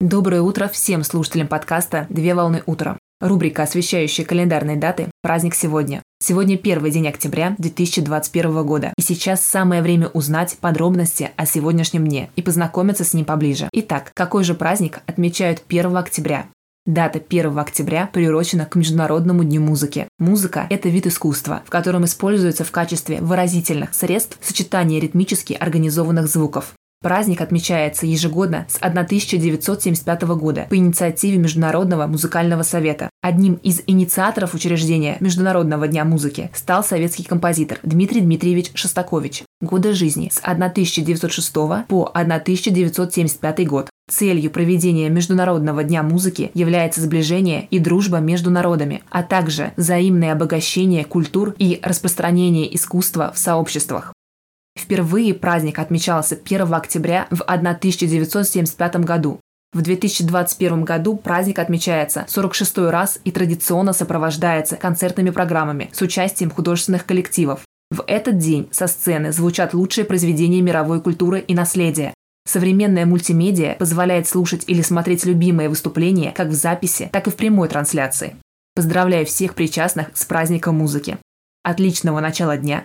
Доброе утро всем слушателям подкаста «Две волны утра». Рубрика, освещающая календарные даты «Праздник сегодня». Сегодня первый день октября 2021 года, и сейчас самое время узнать подробности о сегодняшнем дне и познакомиться с ним поближе. Итак, какой же праздник отмечают 1 октября? Дата 1 октября приурочена к Международному дню музыки. Музыка – это вид искусства, в котором используется в качестве выразительных средств сочетание ритмически организованных звуков. Праздник отмечается ежегодно с 1975 года по инициативе Международного музыкального совета. Одним из инициаторов учреждения Международного дня музыки стал советский композитор Дмитрий Дмитриевич Шостакович. Годы жизни с 1906 по 1975 год. Целью проведения Международного дня музыки является сближение и дружба между народами, а также взаимное обогащение культур и распространение искусства в сообществах. Впервые праздник отмечался 1 октября в 1975 году. В 2021 году праздник отмечается 46 раз и традиционно сопровождается концертными программами с участием художественных коллективов. В этот день со сцены звучат лучшие произведения мировой культуры и наследия. Современная мультимедиа позволяет слушать или смотреть любимые выступления как в записи, так и в прямой трансляции. Поздравляю всех причастных с праздником музыки. Отличного начала дня